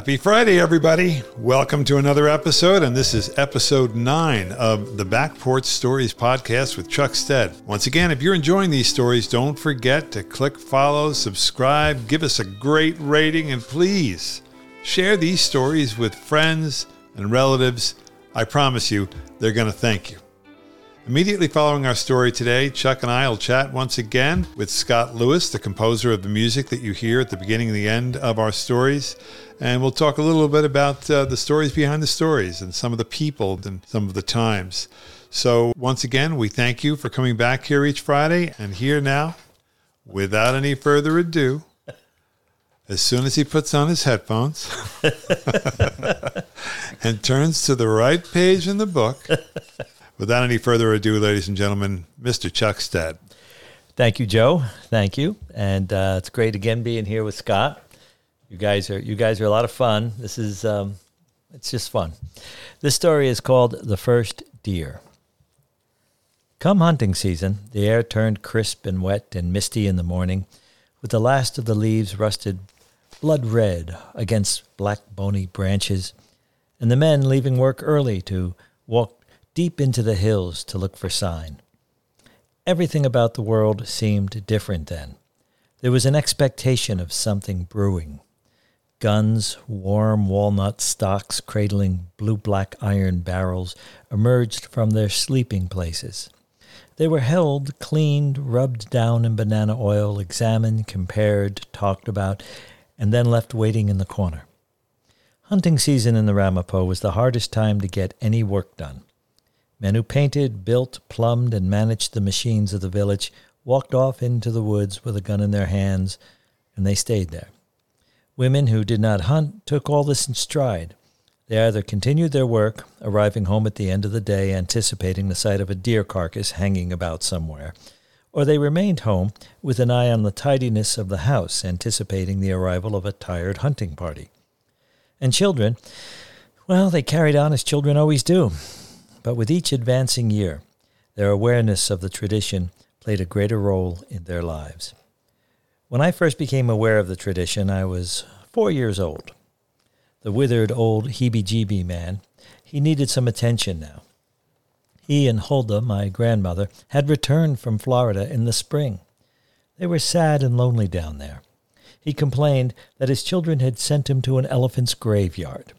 Happy Friday, everybody. Welcome to another episode, and this is episode nine of the Back Porch Stories podcast with Chuck Stead. Once again, if you're enjoying these stories, don't forget to click follow, subscribe, give us a great rating, and please share these stories with friends and relatives. I promise you, they're going to thank you. Immediately following our story today, Chuck and I will chat once again with Scott Lewis, the composer of the music that you hear at the beginning and the end of our stories. And we'll talk a little bit about uh, the stories behind the stories and some of the people and some of the times. So, once again, we thank you for coming back here each Friday. And here now, without any further ado, as soon as he puts on his headphones and turns to the right page in the book, Without any further ado, ladies and gentlemen, Mr. Chuck Stead. Thank you, Joe. Thank you, and uh, it's great again being here with Scott. You guys are you guys are a lot of fun. This is um, it's just fun. This story is called "The First Deer." Come hunting season, the air turned crisp and wet and misty in the morning, with the last of the leaves rusted blood red against black bony branches, and the men leaving work early to walk deep into the hills to look for sign. Everything about the world seemed different then. There was an expectation of something brewing. Guns, warm walnut stocks cradling blue black iron barrels emerged from their sleeping places. They were held, cleaned, rubbed down in banana oil, examined, compared, talked about, and then left waiting in the corner. Hunting season in the Ramapo was the hardest time to get any work done. Men who painted, built, plumbed, and managed the machines of the village walked off into the woods with a gun in their hands, and they stayed there. Women who did not hunt took all this in stride. They either continued their work, arriving home at the end of the day anticipating the sight of a deer carcass hanging about somewhere, or they remained home with an eye on the tidiness of the house, anticipating the arrival of a tired hunting party. And children, well, they carried on as children always do. But with each advancing year, their awareness of the tradition played a greater role in their lives. When I first became aware of the tradition, I was four years old. The withered old heebie jeebie man, he needed some attention now. He and Huldah, my grandmother, had returned from Florida in the spring. They were sad and lonely down there. He complained that his children had sent him to an elephant's graveyard.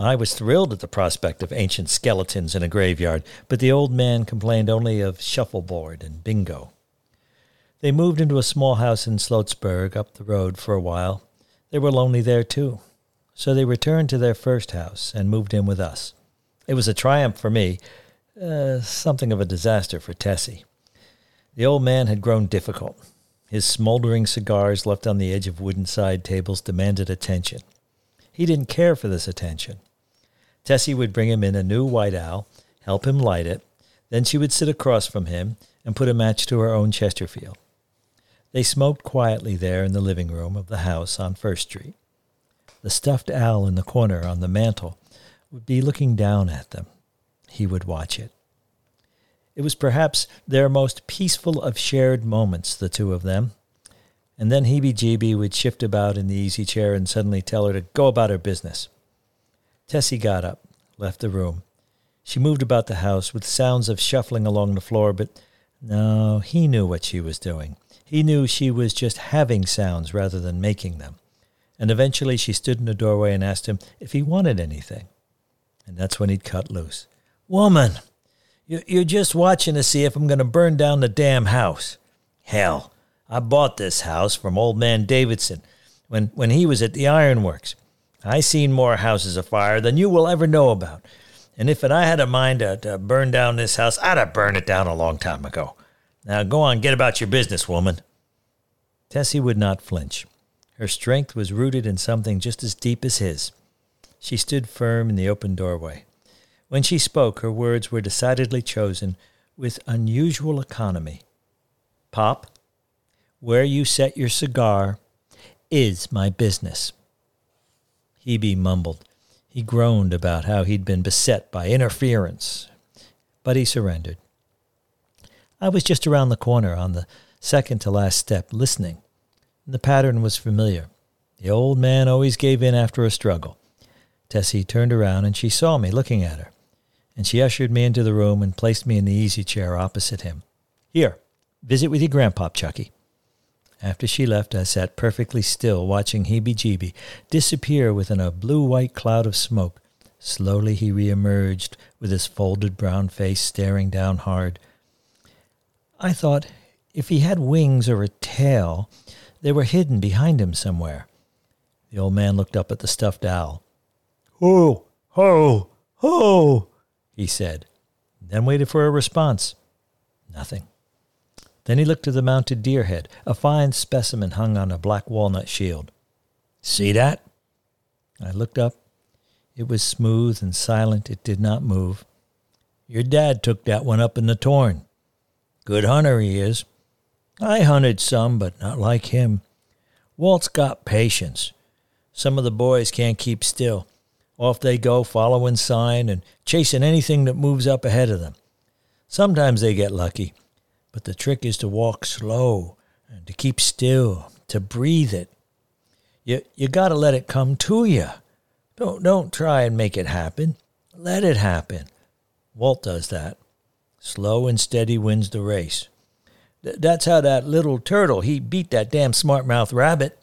I was thrilled at the prospect of ancient skeletons in a graveyard, but the old man complained only of shuffleboard and bingo. They moved into a small house in Sloatsburg up the road for a while. They were lonely there too. So they returned to their first house and moved in with us. It was a triumph for me, uh, something of a disaster for Tessie. The old man had grown difficult. His smoldering cigars left on the edge of wooden side tables demanded attention. He didn't care for this attention. Tessie would bring him in a new white owl, help him light it, then she would sit across from him and put a match to her own Chesterfield. They smoked quietly there in the living room of the house on First Street. The stuffed owl in the corner on the mantel would be looking down at them. He would watch it. It was perhaps their most peaceful of shared moments, the two of them. And then Heebie Jeebie would shift about in the easy chair and suddenly tell her to go about her business. Tessie got up, left the room. She moved about the house with sounds of shuffling along the floor, but no, he knew what she was doing. He knew she was just having sounds rather than making them. And eventually she stood in the doorway and asked him if he wanted anything. And that's when he'd cut loose. Woman, you're just watching to see if I'm going to burn down the damn house. Hell, I bought this house from old man Davidson when, when he was at the ironworks. I seen more houses afire than you will ever know about. And if it, I had a mind to, to burn down this house, I'd have burned it down a long time ago. Now go on, get about your business, woman. Tessie would not flinch. Her strength was rooted in something just as deep as his. She stood firm in the open doorway. When she spoke, her words were decidedly chosen with unusual economy. Pop, where you set your cigar is my business. Heebie mumbled. He groaned about how he'd been beset by interference, but he surrendered. I was just around the corner on the second to last step, listening. The pattern was familiar. The old man always gave in after a struggle. Tessie turned around and she saw me looking at her, and she ushered me into the room and placed me in the easy chair opposite him. Here, visit with your grandpop, Chucky. After she left, I sat perfectly still, watching Heebie Jeebie disappear within a blue white cloud of smoke. Slowly he reemerged, with his folded brown face staring down hard. I thought if he had wings or a tail, they were hidden behind him somewhere. The old man looked up at the stuffed owl. Ho, ho, ho, he said, then waited for a response. Nothing. Then he looked to the mounted deer head, a fine specimen hung on a black walnut shield. See that? I looked up. It was smooth and silent. It did not move. Your dad took that one up in the Torne. Good hunter he is. I hunted some, but not like him. Walt's got patience. Some of the boys can't keep still. Off they go, following sign and chasing anything that moves up ahead of them. Sometimes they get lucky, but the trick is to walk slow and to keep still, to breathe it. You you got to let it come to you. Don't don't try and make it happen. Let it happen. Walt does that. Slow and steady wins the race. Th- that's how that little turtle he beat that damn smart mouth rabbit.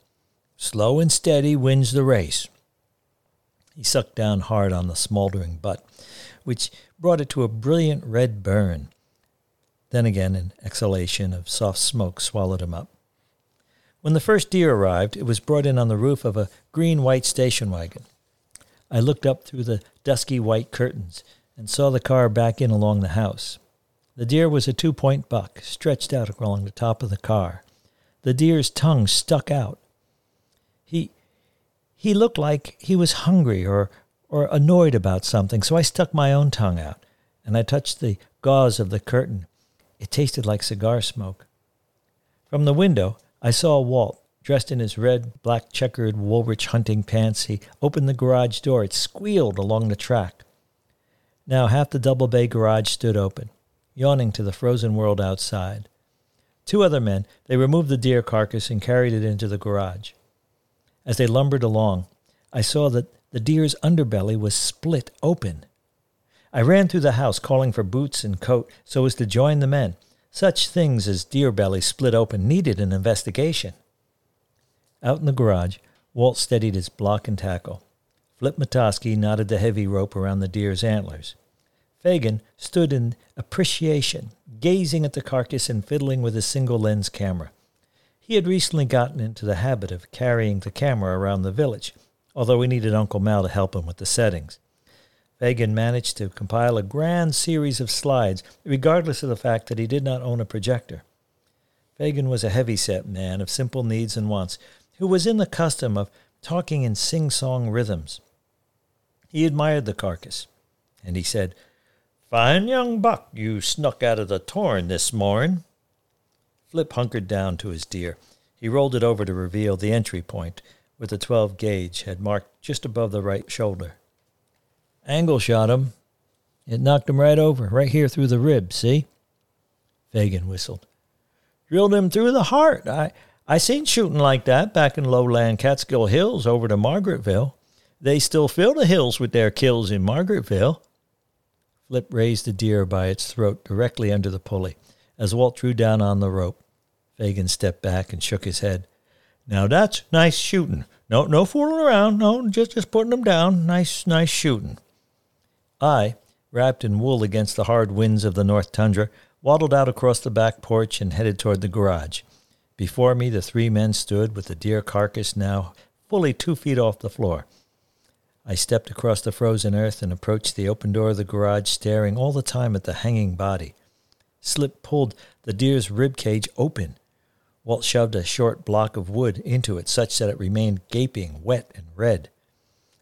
Slow and steady wins the race. He sucked down hard on the smoldering butt, which brought it to a brilliant red burn. Then again, an exhalation of soft smoke swallowed him up. When the first deer arrived, it was brought in on the roof of a green white station wagon. I looked up through the dusky white curtains and saw the car back in along the house. The deer was a two point buck, stretched out along the top of the car. The deer's tongue stuck out. He he looked like he was hungry or or annoyed about something, so I stuck my own tongue out and I touched the gauze of the curtain it tasted like cigar smoke. From the window, I saw Walt, dressed in his red, black checkered Woolrich hunting pants. He opened the garage door. It squealed along the track. Now half the double bay garage stood open, yawning to the frozen world outside. Two other men, they removed the deer carcass and carried it into the garage. As they lumbered along, I saw that the deer's underbelly was split open. I ran through the house calling for boots and coat so as to join the men. Such things as deer belly split open needed an investigation. Out in the garage, Walt steadied his block and tackle. Flip Matoski knotted the heavy rope around the deer's antlers. Fagan stood in appreciation, gazing at the carcass and fiddling with his single lens camera. He had recently gotten into the habit of carrying the camera around the village, although he needed Uncle Mal to help him with the settings. Fagan managed to compile a grand series of slides, regardless of the fact that he did not own a projector. Fagan was a heavy-set man of simple needs and wants, who was in the custom of talking in sing-song rhythms. He admired the carcass, and he said, Fine young buck you snuck out of the Torne this morn. Flip hunkered down to his deer. He rolled it over to reveal the entry point, where the 12 gauge had marked just above the right shoulder. Angle shot him. It knocked him right over, right here through the rib, see? Fagan whistled. Drilled him through the heart. I, I seen shooting like that back in lowland Catskill Hills over to Margaretville. They still fill the hills with their kills in Margaretville. Flip raised the deer by its throat directly under the pulley as Walt drew down on the rope. Fagan stepped back and shook his head. Now that's nice shooting. No, no fooling around. No, just just putting them down. Nice, nice shooting. I, wrapped in wool against the hard winds of the north tundra, waddled out across the back porch and headed toward the garage. Before me, the three men stood with the deer carcass now fully two feet off the floor. I stepped across the frozen earth and approached the open door of the garage, staring all the time at the hanging body. Flip pulled the deer's rib cage open. Walt shoved a short block of wood into it such that it remained gaping, wet, and red.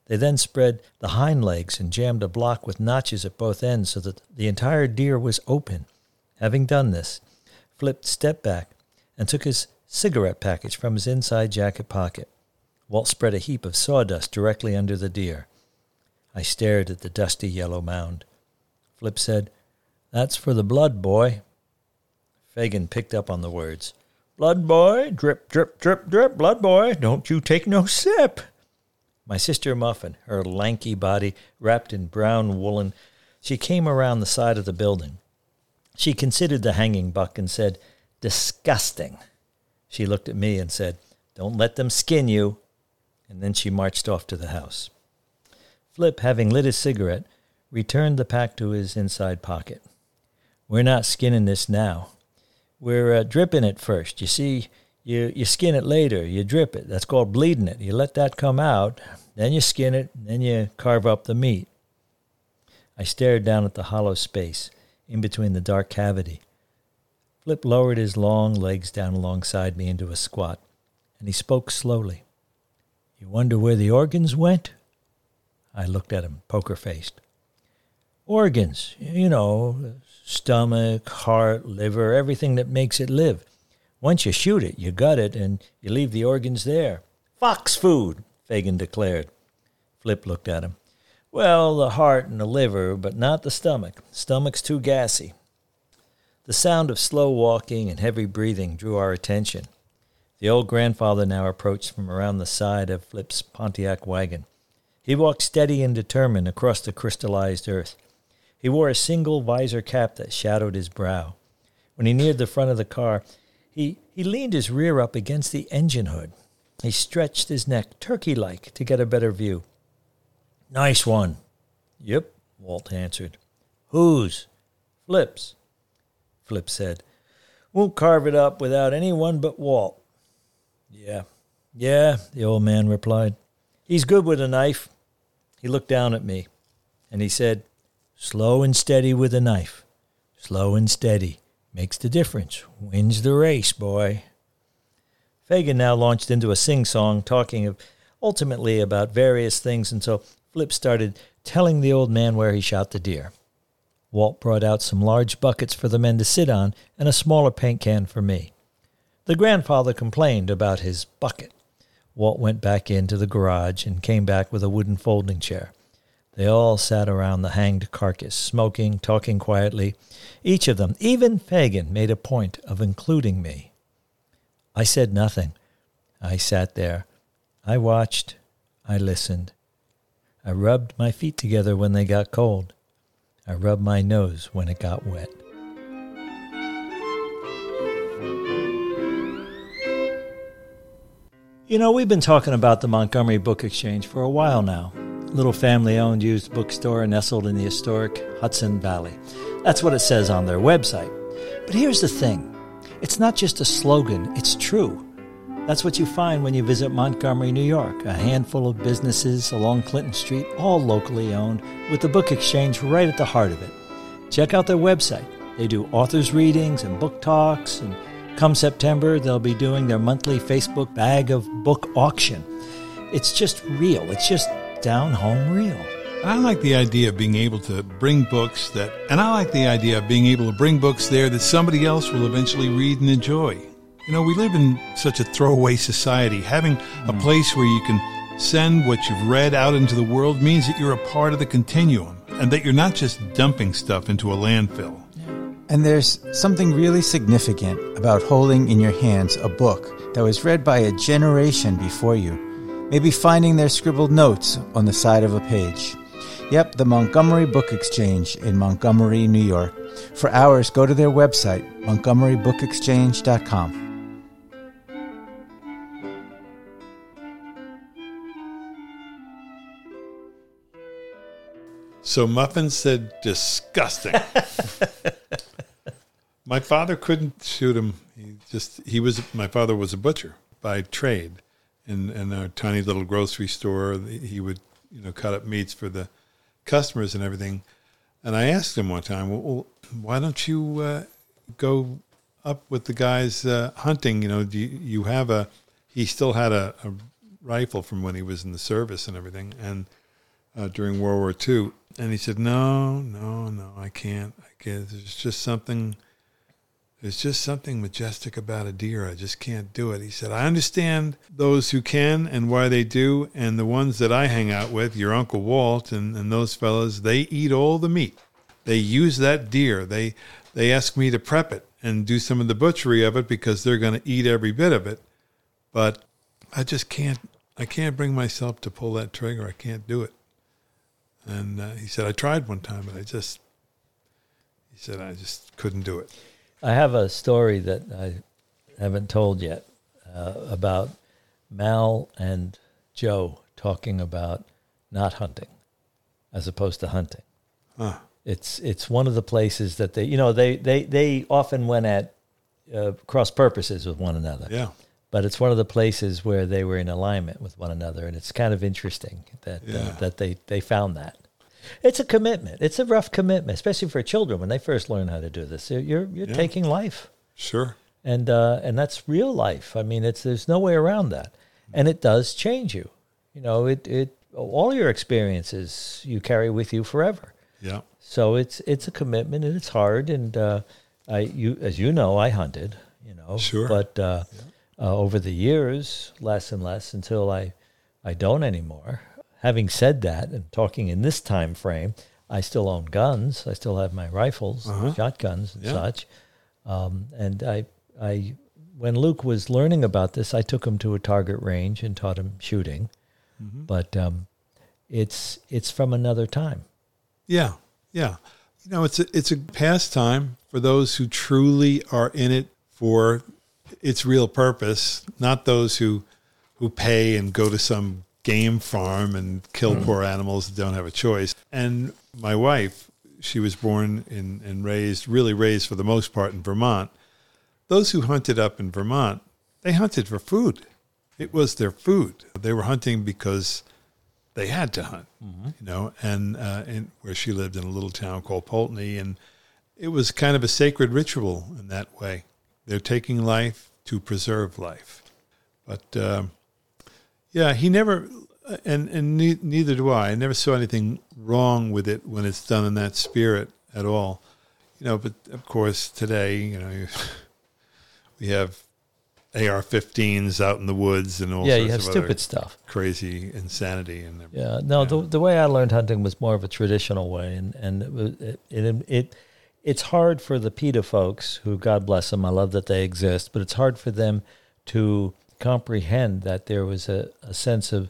They then spread the hind legs and jammed a block with notches at both ends so that the entire deer was open. Having done this, Flip stepped back and took his cigarette package from his inside jacket pocket. Walt spread a heap of sawdust directly under the deer. I stared at the dusty yellow mound. Flip said, That's for the blood, boy. Fagin picked up on the words. Blood boy, drip, drip, drip, drip, blood boy, don't you take no sip. My sister Muffin, her lanky body wrapped in brown woolen, she came around the side of the building. She considered the hanging buck and said, Disgusting. She looked at me and said, Don't let them skin you. And then she marched off to the house. Flip, having lit his cigarette, returned the pack to his inside pocket. We're not skinning this now. We're uh, dripping it first. You see, you, you skin it later. You drip it. That's called bleeding it. You let that come out, then you skin it, then you carve up the meat. I stared down at the hollow space in between the dark cavity. Flip lowered his long legs down alongside me into a squat, and he spoke slowly. You wonder where the organs went? I looked at him, poker faced. Organs, you know, stomach, heart, liver, everything that makes it live. Once you shoot it, you gut it, and you leave the organs there. Fox food, Fagin declared. Flip looked at him. Well, the heart and the liver, but not the stomach. Stomach's too gassy. The sound of slow walking and heavy breathing drew our attention. The old grandfather now approached from around the side of Flip's Pontiac wagon. He walked steady and determined across the crystallized earth. He wore a single visor cap that shadowed his brow. When he neared the front of the car, he, he leaned his rear up against the engine hood. He stretched his neck turkey like to get a better view. Nice one. Yep, Walt answered. Whose? Flip's. Flip said. Won't carve it up without any one but Walt. Yeah, yeah, the old man replied. He's good with a knife. He looked down at me and he said, Slow and steady with a knife. Slow and steady. Makes the difference. Wins the race, boy. Fagan now launched into a sing song, talking of, ultimately about various things until Flip started telling the old man where he shot the deer. Walt brought out some large buckets for the men to sit on and a smaller paint can for me. The grandfather complained about his bucket. Walt went back into the garage and came back with a wooden folding chair. They all sat around the hanged carcass, smoking, talking quietly. Each of them, even Fagin, made a point of including me. I said nothing. I sat there. I watched. I listened. I rubbed my feet together when they got cold. I rubbed my nose when it got wet. You know, we've been talking about the Montgomery Book Exchange for a while now little family owned used bookstore nestled in the historic Hudson Valley. That's what it says on their website. But here's the thing it's not just a slogan, it's true. That's what you find when you visit Montgomery, New York, a handful of businesses along Clinton Street, all locally owned, with the book exchange right at the heart of it. Check out their website. They do authors' readings and book talks, and come September, they'll be doing their monthly Facebook bag of book auction. It's just real. It's just down home real. I like the idea of being able to bring books that, and I like the idea of being able to bring books there that somebody else will eventually read and enjoy. You know, we live in such a throwaway society. Having a hmm. place where you can send what you've read out into the world means that you're a part of the continuum and that you're not just dumping stuff into a landfill. And there's something really significant about holding in your hands a book that was read by a generation before you maybe finding their scribbled notes on the side of a page. Yep, the Montgomery Book Exchange in Montgomery, New York. For hours, go to their website, montgomerybookexchange.com. So Muffin said, disgusting. my father couldn't shoot him. He just, he was, my father was a butcher by trade in in our tiny little grocery store. He would you know cut up meats for the customers and everything. And I asked him one time, well, why don't you uh, go up with the guys uh, hunting? You know, do you, you, have a? He still had a, a, rifle from when he was in the service and everything, and uh, during World War II. And he said, no, no, no, I can't. I can't. There's just something there's just something majestic about a deer. I just can't do it. He said, I understand those who can and why they do, and the ones that I hang out with, your Uncle Walt and, and those fellows, they eat all the meat. they use that deer. They they ask me to prep it and do some of the butchery of it because they're going to eat every bit of it. But I just can't. I can't bring myself to pull that trigger. I can't do it. And uh, he said, I tried one time, but I just. He said, I just couldn't do it. I have a story that I haven't told yet uh, about Mal and Joe talking about not hunting as opposed to hunting. Huh. It's it's one of the places that they you know they they they often went at uh, cross purposes with one another. Yeah. But it's one of the places where they were in alignment with one another, and it's kind of interesting that uh, that they they found that. It's a commitment. It's a rough commitment, especially for children when they first learn how to do this. You're you're, you're Yeah. taking life Sure. and uh, and that's real life. I mean, it's there's no way around that, and it does change you. You know, it it all your experiences you carry with you forever. Yeah. So it's it's a commitment and it's hard. And uh, I you as you know, I hunted. You know, Sure. But uh, uh, over the years, less and less until I I don't anymore. Having said that, and talking in this time frame, I still own guns. I still have my rifles, Uh-huh. shotguns, and Yeah. such. Um, and I, I, when Luke was learning about this, I took him to a target range and taught him shooting. Mm-hmm. But um, it's it's from another time. Yeah, yeah. You know, it's a, it's a pastime for those who truly are in it for its real purpose, not those who who pay and go to some game farm and kill poor animals that don't have a choice. And my wife, she was born in, and raised, really raised for the most part in Vermont. Those who hunted up in Vermont, they hunted for food. It was their food. They were hunting because they had to hunt, you know, and uh, in, where she lived in a little town called Poultney, and it was kind of a sacred ritual in that way. They're taking life to preserve life, but um, yeah, he never, and and ne- neither do I. I never saw anything wrong with it when it's done in that spirit at all, you know. But of course, today, you know, we have AR-15s out in the woods and all yeah, sorts you have stupid stuff. crazy insanity and Yeah, no, The, the way I learned hunting was more of a traditional way, and and it, it, it it it's hard for the PETA folks who, God bless them, I love that they exist, but it's hard for them to comprehend that there was a, a sense of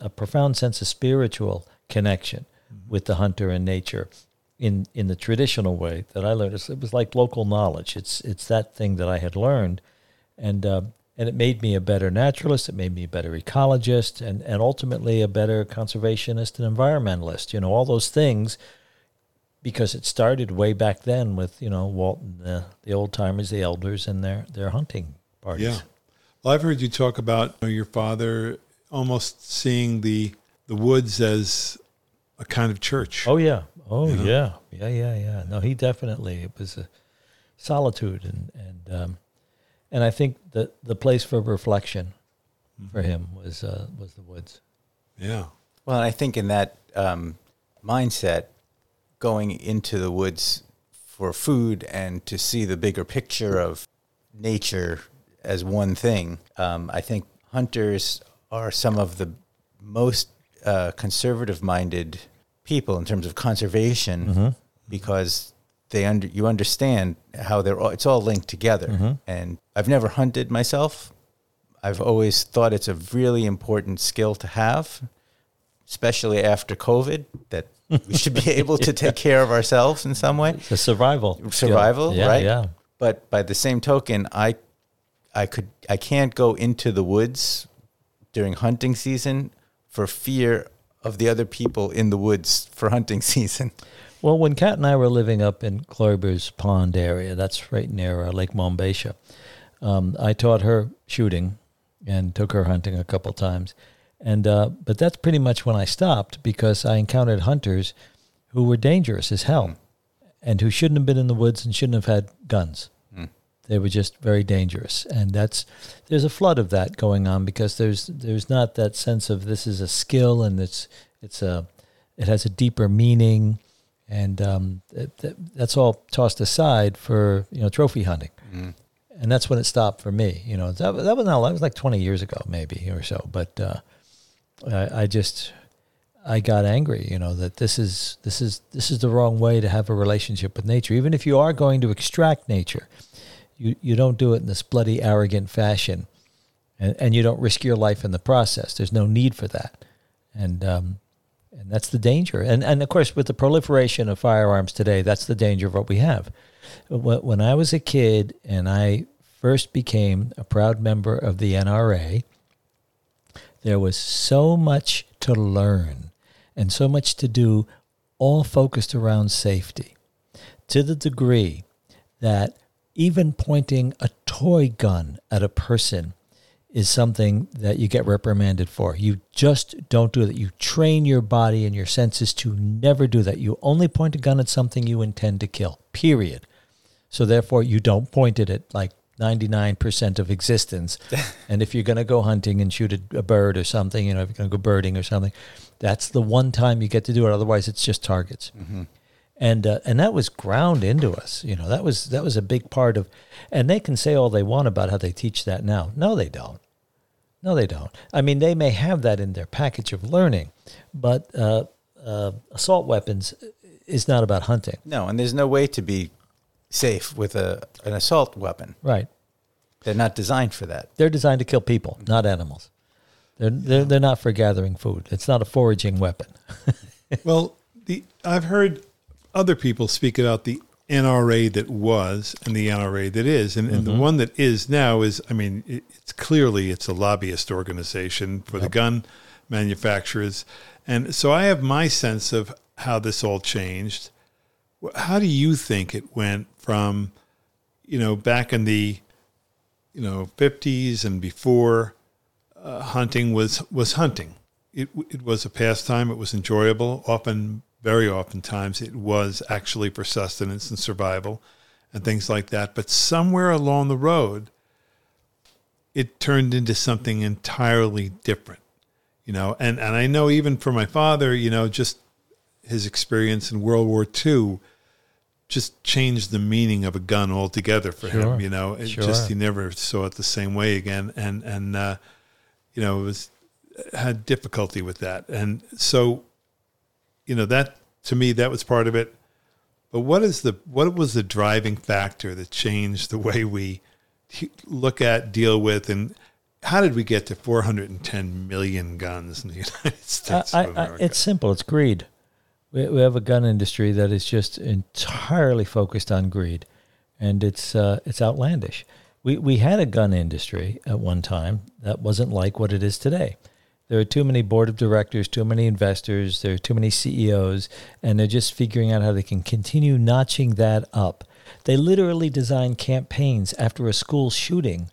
a profound sense of spiritual connection with the hunter and nature in in the traditional way that I learned. It was like local knowledge. It's it's that thing that I had learned, and uh, and it made me a better naturalist. It made me a better ecologist, and and ultimately a better conservationist and environmentalist. You know, all those things because it started way back then with you know Walton, the the old timers, the elders, and their their hunting parties. Yeah. Well, I've heard you talk about you know, your father almost seeing the the woods as a kind of church. Oh yeah. Oh You know? yeah. Yeah yeah yeah. No, he definitely it was a solitude and and um, and I think the the place for reflection for him was uh, was the woods. Yeah. Well, I think in that um, mindset, going into the woods for food and to see the bigger picture of nature as one thing, um, I think hunters are some of the most uh, conservative-minded people in terms of conservation because they under you understand how they're all, it's all linked together. And I've never hunted myself. I've always thought it's a really important skill to have, especially after COVID, that we should be able to take care of ourselves in some way. The survival. Survival, yeah, right? Yeah. But by the same token, I, I could, I can't go into the woods during hunting season for fear of the other people in the woods for hunting season. Well, when Kat and I were living up in Kloiber's Pond area, that's right near uh, Lake Mombasha, um, I taught her shooting and took her hunting a couple times. And uh, but that's pretty much when I stopped because I encountered hunters who were dangerous as hell, and who shouldn't have been in the woods and shouldn't have had guns. They were just very dangerous, and that's there's a flood of that going on because there's there's not that sense of this is a skill and it's it's a it has a deeper meaning, and um, that, that's all tossed aside for you know trophy hunting, and that's when it stopped for me. You know that that was not that was like 20 years ago maybe or so, but uh, I, I just I got angry. You know that this is this is this is the wrong way to have a relationship with nature. Even if you are going to extract nature, you you don't do it in this bloody arrogant fashion, and and you don't risk your life in the process. There's no need for that, and um, and that's the danger. And and of course, with the proliferation of firearms today, that's the danger of what we have. When I was a kid and I first became a proud member of the NRA, there was so much to learn and so much to do, all focused around safety, to the degree that even pointing a toy gun at a person is something that you get reprimanded for. You just don't do that. You train your body and your senses to never do that. You only point a gun at something you intend to kill, period. So therefore, you don't point it at like 99% of existence. and if you're going to go hunting and shoot a, a, bird or something, you know, if you're going to go birding or something, that's the one time you get to do it. Otherwise, it's just targets. Mm-hmm. And uh, and that was ground into us. You know, that was that was a big part of. And they can say all they want about how they teach that now. No, they don't. No, they don't. I mean, they may have that in their package of learning, but uh, uh, assault weapons is not about hunting. No, and there's no way to be safe with a an assault weapon. Right. They're not designed for that. They're designed to kill people, not animals. They're they're, they're not for gathering food. It's not a foraging weapon. well, the I've heard other people speak about the NRA that was and the NRA that is, and, and mm-hmm. the one that is now is, I mean, it, it's clearly it's a lobbyist organization for yep. the gun manufacturers, and so I have my sense of how this all changed. How do you think it went from, you know, back in the, you know, 50s and before, uh, hunting was was hunting. It it was a pastime. It was enjoyable. Often, very often times, it was actually for sustenance and survival, and things like that. But somewhere along the road, it turned into something entirely different. You know, and and I know even for my father, you know, just his experience in World War II just changed the meaning of a gun altogether for sure. him. You know, it sure. just he never saw it the same way again, and and uh, you know was had difficulty with that, and so you know that to me that was part of it. But what is the what was the driving factor that changed the way we look at, deal with, and how did we get to 410 million guns in the United States I, I, it's simple. It's greed. We, we have a gun industry that is just entirely focused on greed, and it's uh, it's outlandish. We we had a gun industry at one time that wasn't like what it is today. There are too many board of directors, too many investors, there are too many CEOs, and they're just figuring out how they can continue notching that up. They literally design campaigns after a school shooting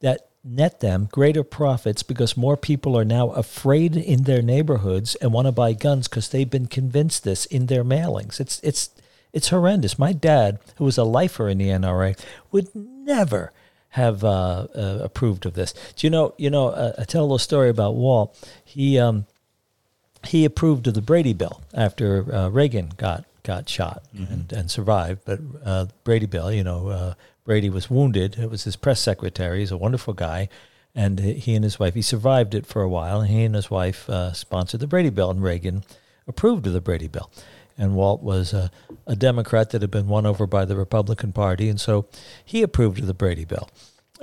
that net them greater profits because more people are now afraid in their neighborhoods and want to buy guns because they've been convinced this in their mailings. It's it's it's horrendous. My dad, who was a lifer in the NRA, would never have uh, uh, approved of this. Do you know? You know, uh, I tell a little story about Walt. He um, he approved of the Brady Bill after uh, Reagan got got shot mm-hmm. and, and survived, but uh, Brady Bill, you know, uh, Brady was wounded. It was his press secretary. He's a wonderful guy. And he and his wife, he survived it for a while. And he and his wife uh, sponsored the Brady Bill, and Reagan approved of the Brady Bill. And Walt was a, a Democrat that had been won over by the Republican Party. And so he approved of the Brady Bill.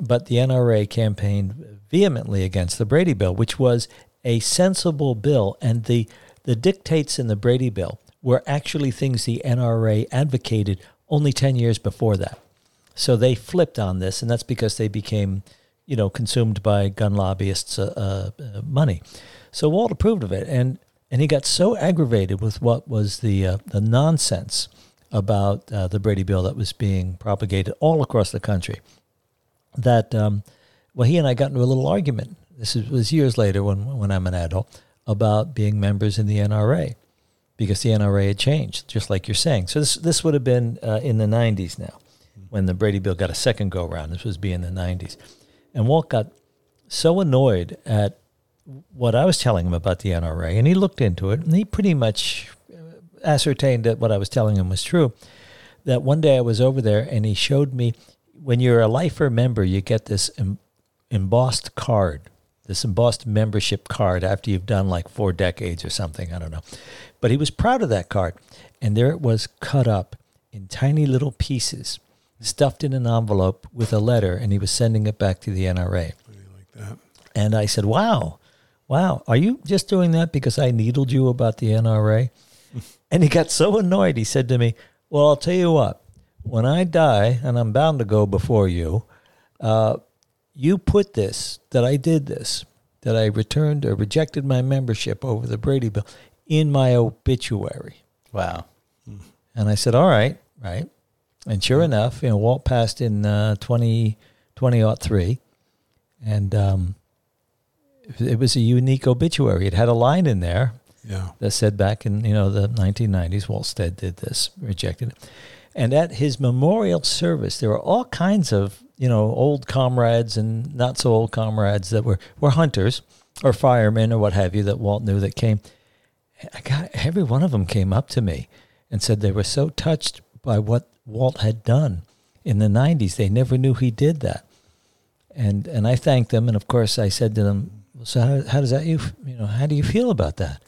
But the NRA campaigned vehemently against the Brady Bill, which was a sensible bill. And the, the dictates in the Brady Bill were actually things the NRA advocated only 10 years before that. So they flipped on this, and that's because they became, you know, consumed by gun lobbyists' uh, uh, money. So Walt approved of it, and and he got so aggravated with what was the uh, the nonsense about uh, the Brady Bill that was being propagated all across the country that um, well, he and I got into a little argument. This was years later when when I'm an adult about being members in the NRA because the NRA had changed, just like you're saying. So this this would have been uh, in the 90s now when the Brady Bill got a second go around. This was being in the 90s. And Walt got so annoyed at what I was telling him about the NRA, and he looked into it, and he pretty much uh, ascertained that what I was telling him was true. That one day I was over there, and he showed me when you're a lifer member, you get this em- embossed card this embossed membership card after you've done like four decades or something. I don't know. But he was proud of that card. And there it was cut up in tiny little pieces, stuffed in an envelope with a letter, and he was sending it back to the NRA. like that. And I said, Wow, wow, are you just doing that because I needled you about the NRA? and he got so annoyed. He said to me, Well, I'll tell you what, when I die, and I'm bound to go before you, uh, you put this, that I did this, that I returned or rejected my membership over the Brady Bill in my obituary. Wow. And I said, all right, right. And sure enough, you know, Walt passed in uh, 20, 2003. And um, it was a unique obituary. It had a line in there Yeah. that said back in, you know, the 1990s, Walt Stead did this, rejected it. And at his memorial service, there were all kinds of, you know, old comrades and not so old comrades that were, were hunters or firemen or what have you that Walt knew that came. I got every one of them came up to me and said they were so touched by what Walt had done in the 90s. They never knew he did that. And and I thanked them and of course I said to them, "So how, how does that you you know, how do you feel about that?"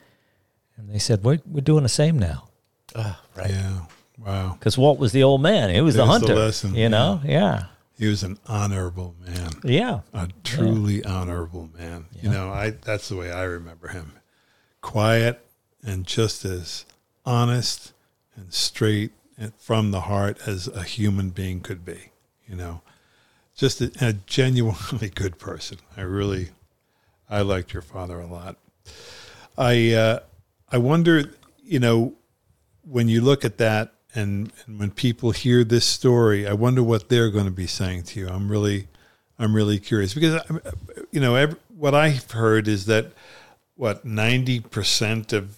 And they said, "We're we're doing the same now." Ah, right. Yeah. Wow. Cuz Walt was the old man. He was the There's the hunter, lesson, you know? Yeah. He was an honorable man. Yeah. A truly honorable man. You know, I that's the way I remember him. Quiet and just as honest and straight and from the heart as a human being could be. You know, just a, a genuinely good person. I really, I liked your father a lot. I, uh, I wonder, you know, when you look at that and, and when people hear this story, I wonder what they're going to be saying to you. I'm really, I'm really curious because, uh, you know, every, what I've heard is that what 90% of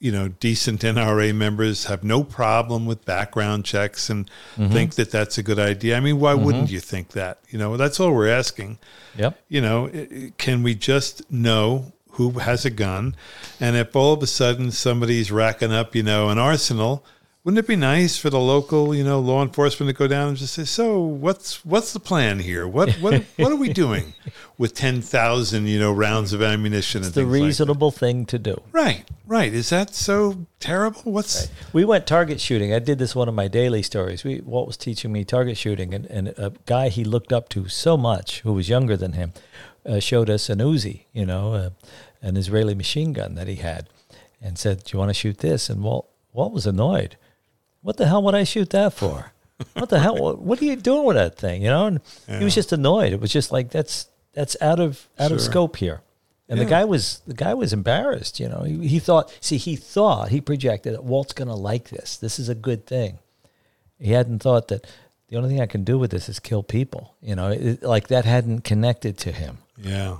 you know decent NRA members have no problem with background checks and mm-hmm. think that that's a good idea. I mean, why mm-hmm. wouldn't you think that? You know, that's all we're asking. Yep. You know, can we just know who has a gun? And if all of a sudden somebody's racking up, you know, an arsenal, wouldn't it be nice for the local, you know, law enforcement to go down and just say, "So, what's what's the plan here? What what what are we doing with ten thousand, you know, rounds of ammunition and It's the things like that?" reasonable thing to do. Right, right. Is that so terrible? What's We went target shooting. I did this one of my daily stories. We Walt was teaching me target shooting, and, and a guy he looked up to so much, who was younger than him, uh, showed us an Uzi, you know, uh, an Israeli machine gun that he had, and said, "Do you want to shoot this?" And Walt Walt was annoyed. What the hell would I shoot that for? What the hell? What, are you doing with that thing? You know, and he was just annoyed. It was just like that's that's out of out of scope here. And the guy was the guy was embarrassed. You know, he, he thought. See, he thought he projected that Walt's going to like this. This is a good thing. He hadn't thought that the only thing I can do with this is kill people. You know, it, like that hadn't connected to him. Yeah,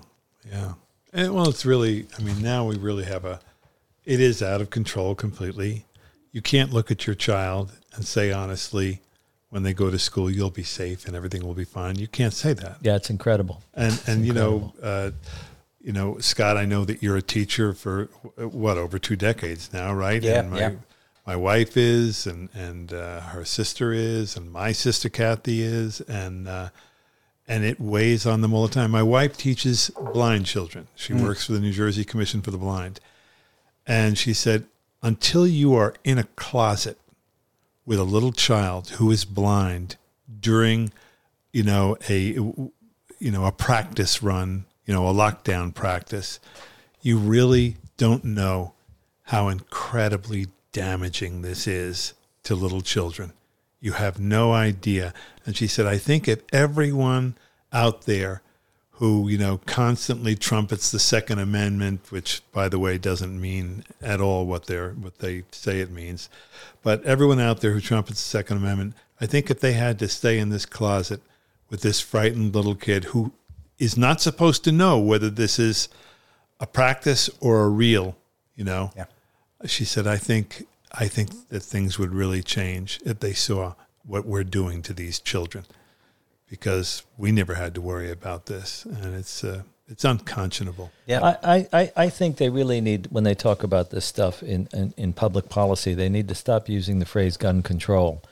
yeah. And well, it's really. I mean, now we really have a. It is out of control completely. You can't look at your child and say honestly, when they go to school, you'll be safe and everything will be fine. You can't say that. Yeah, it's incredible. And and you know, uh, you know, Scott, I know that you're a teacher for what over two decades now, right? Yeah, and my, yeah. My wife is, and and uh, her sister is, and my sister Kathy is, and uh, and it weighs on them all the time. My wife teaches blind children. She works for the New Jersey Commission for the Blind, and she said, until you are in a closet with a little child who is blind during, you know, a you know a practice run, you know, a lockdown practice, you really don't know how incredibly damaging this is to little children. You have no idea. And she said, I think if everyone out there who, you know, constantly trumpets the Second Amendment, which by the way doesn't mean at all what they're what they say it means. But everyone out there who trumpets the Second Amendment, I think if they had to stay in this closet with this frightened little kid who is not supposed to know whether this is a practice or a real, you know. Yeah. She said, I think I think that things would really change if they saw what we're doing to these children. Because we never had to worry about this. And it's uh, it's unconscionable. Yeah. I, I, I- I think they really need, when they talk about this stuff in, in, in public policy, they need to stop using the phrase gun control.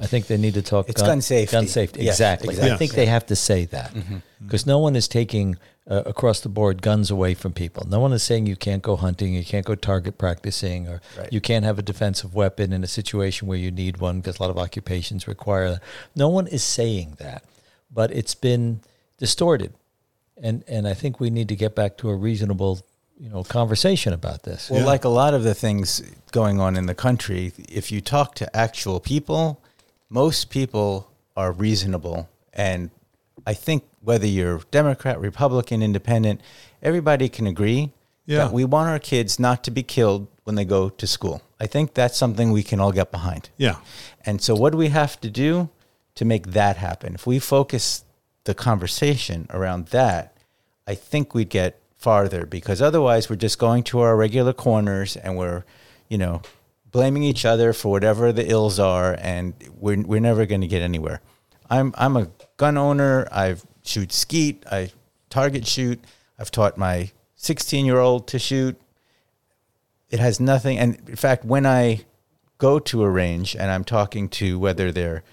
I think they need to talk. It's gun safety. Gun safety, Yes, exactly. I think they have to say that because no one is taking uh, across the board guns away from people. No one is saying you can't go hunting, you can't go target practicing, or Right. you can't have a defensive weapon in a situation where you need one because a lot of occupations require that. No one is saying that, but it's been distorted, and and I think we need to get back to a reasonable, you know, conversation about this. Well, Yeah. like a lot of the things going on in the country, if you talk to actual people, most people are reasonable. And I think whether you're Democrat, Republican, Independent, everybody can agree Yeah. that we want our kids not to be killed when they go to school. I think that's something we can all get behind. Yeah. And so, what do we have to do to make that happen? If we focus the conversation around that, I think we'd get farther because otherwise, we're just going to our regular corners and we're, you know, blaming each other for whatever the ills are, and we're, we're never going to get anywhere. I'm, I'm a gun owner. I shoot skeet, I target shoot. I've taught my 16 year old to shoot it has nothing and in fact when i go to a range and i'm talking to whether they're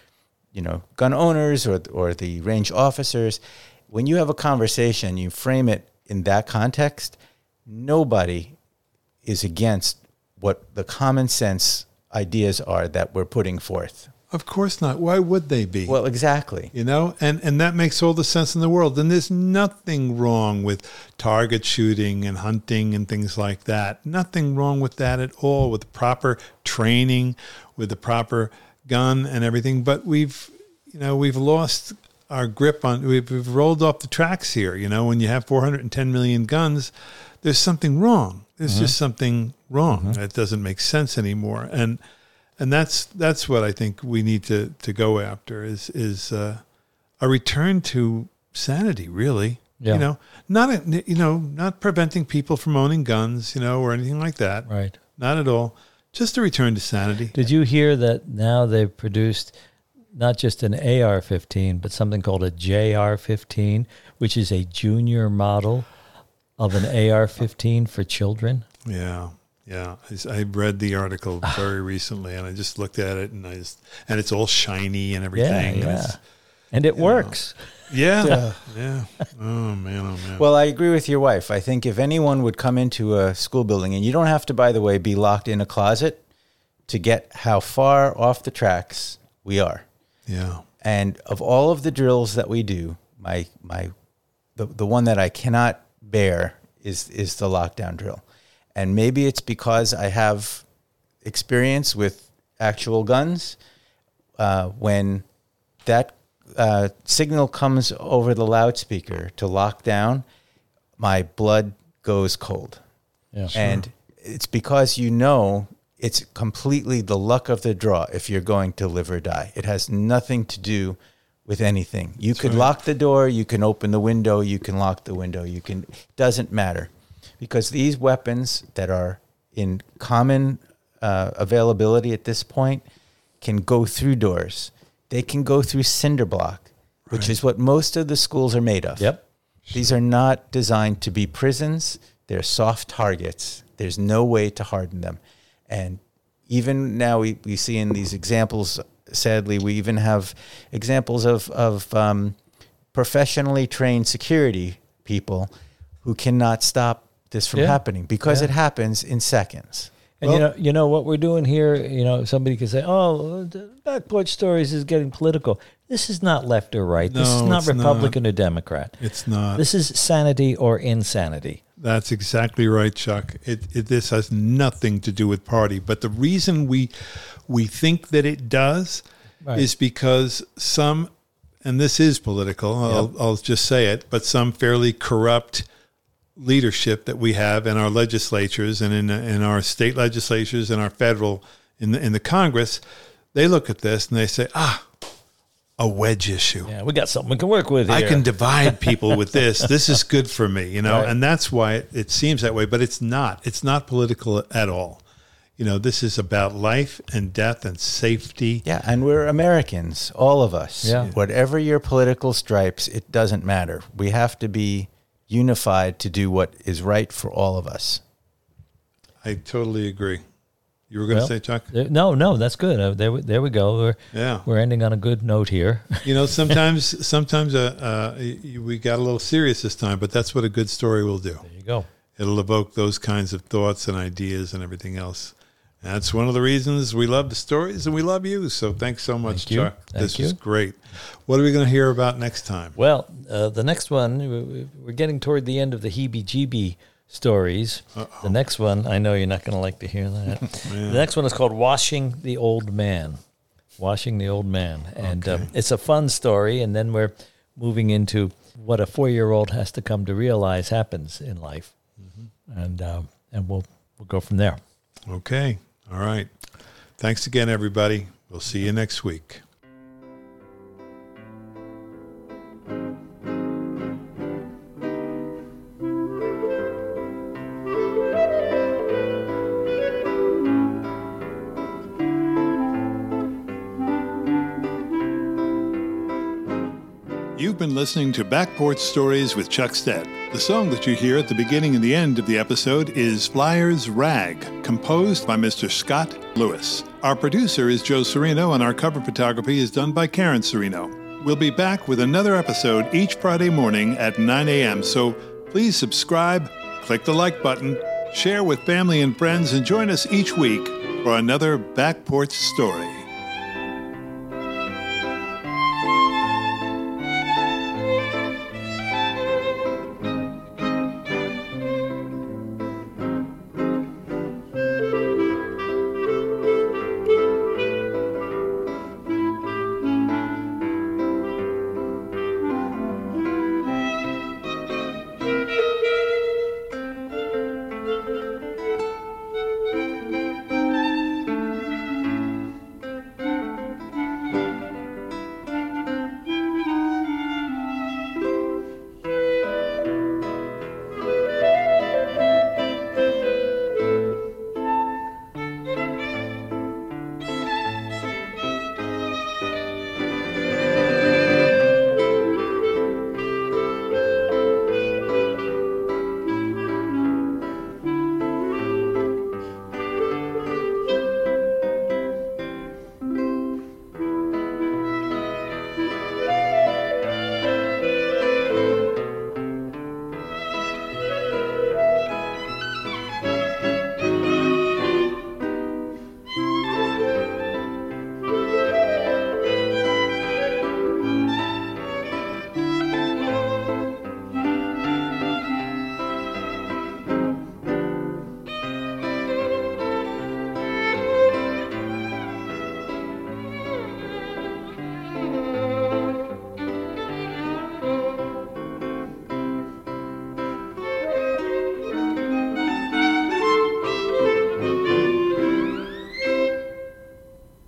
you know gun owners or or the range officers when you have a conversation you frame it in that context nobody is against what the common sense ideas are that we're putting forth Of course not. Why would they be? well exactly you know and and that makes all the sense in the world and there's nothing wrong with target shooting and hunting and things like that nothing wrong with that at all with proper training with the proper gun and everything but we've you know we've lost our grip on we've, we've rolled off the tracks here you know when you have 410 million guns there's something wrong there's just something wrong that doesn't make sense anymore and and that's that's what I think we need to to go after is is uh, a return to sanity, really. Yeah. You know, not a, you know not preventing people from owning guns, you know, or anything like that. Right. Not at all. Just a return to sanity. Did you hear that now they've produced not just an AR 15, but something called a JR 15, which is a junior model of an AR 15 for children? Yeah, yeah. I read the article ah. very recently, and I just looked at it, and I just and it's all shiny and everything. and yeah. it's- And it works. Yeah, yeah. Oh man, oh man. Well, I agree with your wife. I think if anyone would come into a school building, and you don't have to, by the way, be locked in a closet to get how far off the tracks we are. yeah, And of all of the drills that we do, my my the, the one that I cannot bear is is the lockdown drill. And maybe it's because I have experience with actual guns. Uh, when that uh, signal comes over the loudspeaker to lock down, my blood goes cold. Yeah. And it's because you know it's completely the luck of the draw if you're going to live or die. It has nothing to do with anything. You could lock the door, you can open the window, you can lock the window, you can doesn't matter. Because these weapons that are in common uh, availability at this point can go through doors. They can go through cinder block, which is what most of the schools are made of. Yep. These are not designed to be prisons. They're soft targets. There's no way to harden them. And even now, we, we see in these examples, sadly, we even have examples of, of um, professionally trained security people who cannot stop this from Yeah. happening because Yeah. it happens in seconds. And you know, you know what we're doing here. You know, somebody could say, "Oh, the back porch stories is getting political." This is not left or right. this is not it's not. Republican or Democrat. it's not. This is sanity or insanity. That's exactly right, Chuck. It, it this has nothing to do with party, but the reason we we think that it does Right. is because some, and this is political. I'll, I'll just say it, but some fairly corrupt leadership that we have in our legislatures and in in our state legislatures and our federal in the in the Congress, they look at this and they say, ah, a wedge issue. Yeah, we got something we can work with here. I can divide people with this. This is good for me, you know, Right. and that's why it, it seems that way, but it's not. It's not political at all. You know, this is about life and death and safety. Yeah, and we're Americans, all of us. Yeah. Whatever your political stripes, it doesn't matter. We have to be unified to do what is right for all of us. I totally agree. You were going to say, Chuck? There- No, no, that's good. Uh, there, we- there we go. We're Yeah. we're ending on a good note here. You know, sometimes, sometimes uh, uh, we got a little serious this time, but that's what a good story will do. there you go. It'll evoke those kinds of thoughts and ideas and everything else. That's one of the reasons we love the stories and we love you. So thanks so much, Thank. Chuck. Thank this was you. great. What are we going to hear about next time? Well, uh, the next one we- we- we're getting toward the end of the heebie-jeebie stories. The next one, I know you're not going to like to hear that. The next one is called "Washing the Old Man." Washing the old man, and um, it's a fun story. And then we're moving into what a four-year-old has to come to realize happens in life, and uh, and we'll we'll go from there. Okay. All right. Thanks again, everybody. We'll see you next week. Been listening to Back Porch Stories with Chuck Stead. The song that you hear at the beginning and the end of the episode is Flyers Rag, composed by Mr. Scott Lewis. Our producer is Joe Serino, and our cover photography is done by Karen Serino. We'll be back with another episode each Friday morning at 9 a.m., so please subscribe, click the like button, share with family and friends, and join us each week for another Back Porch Story.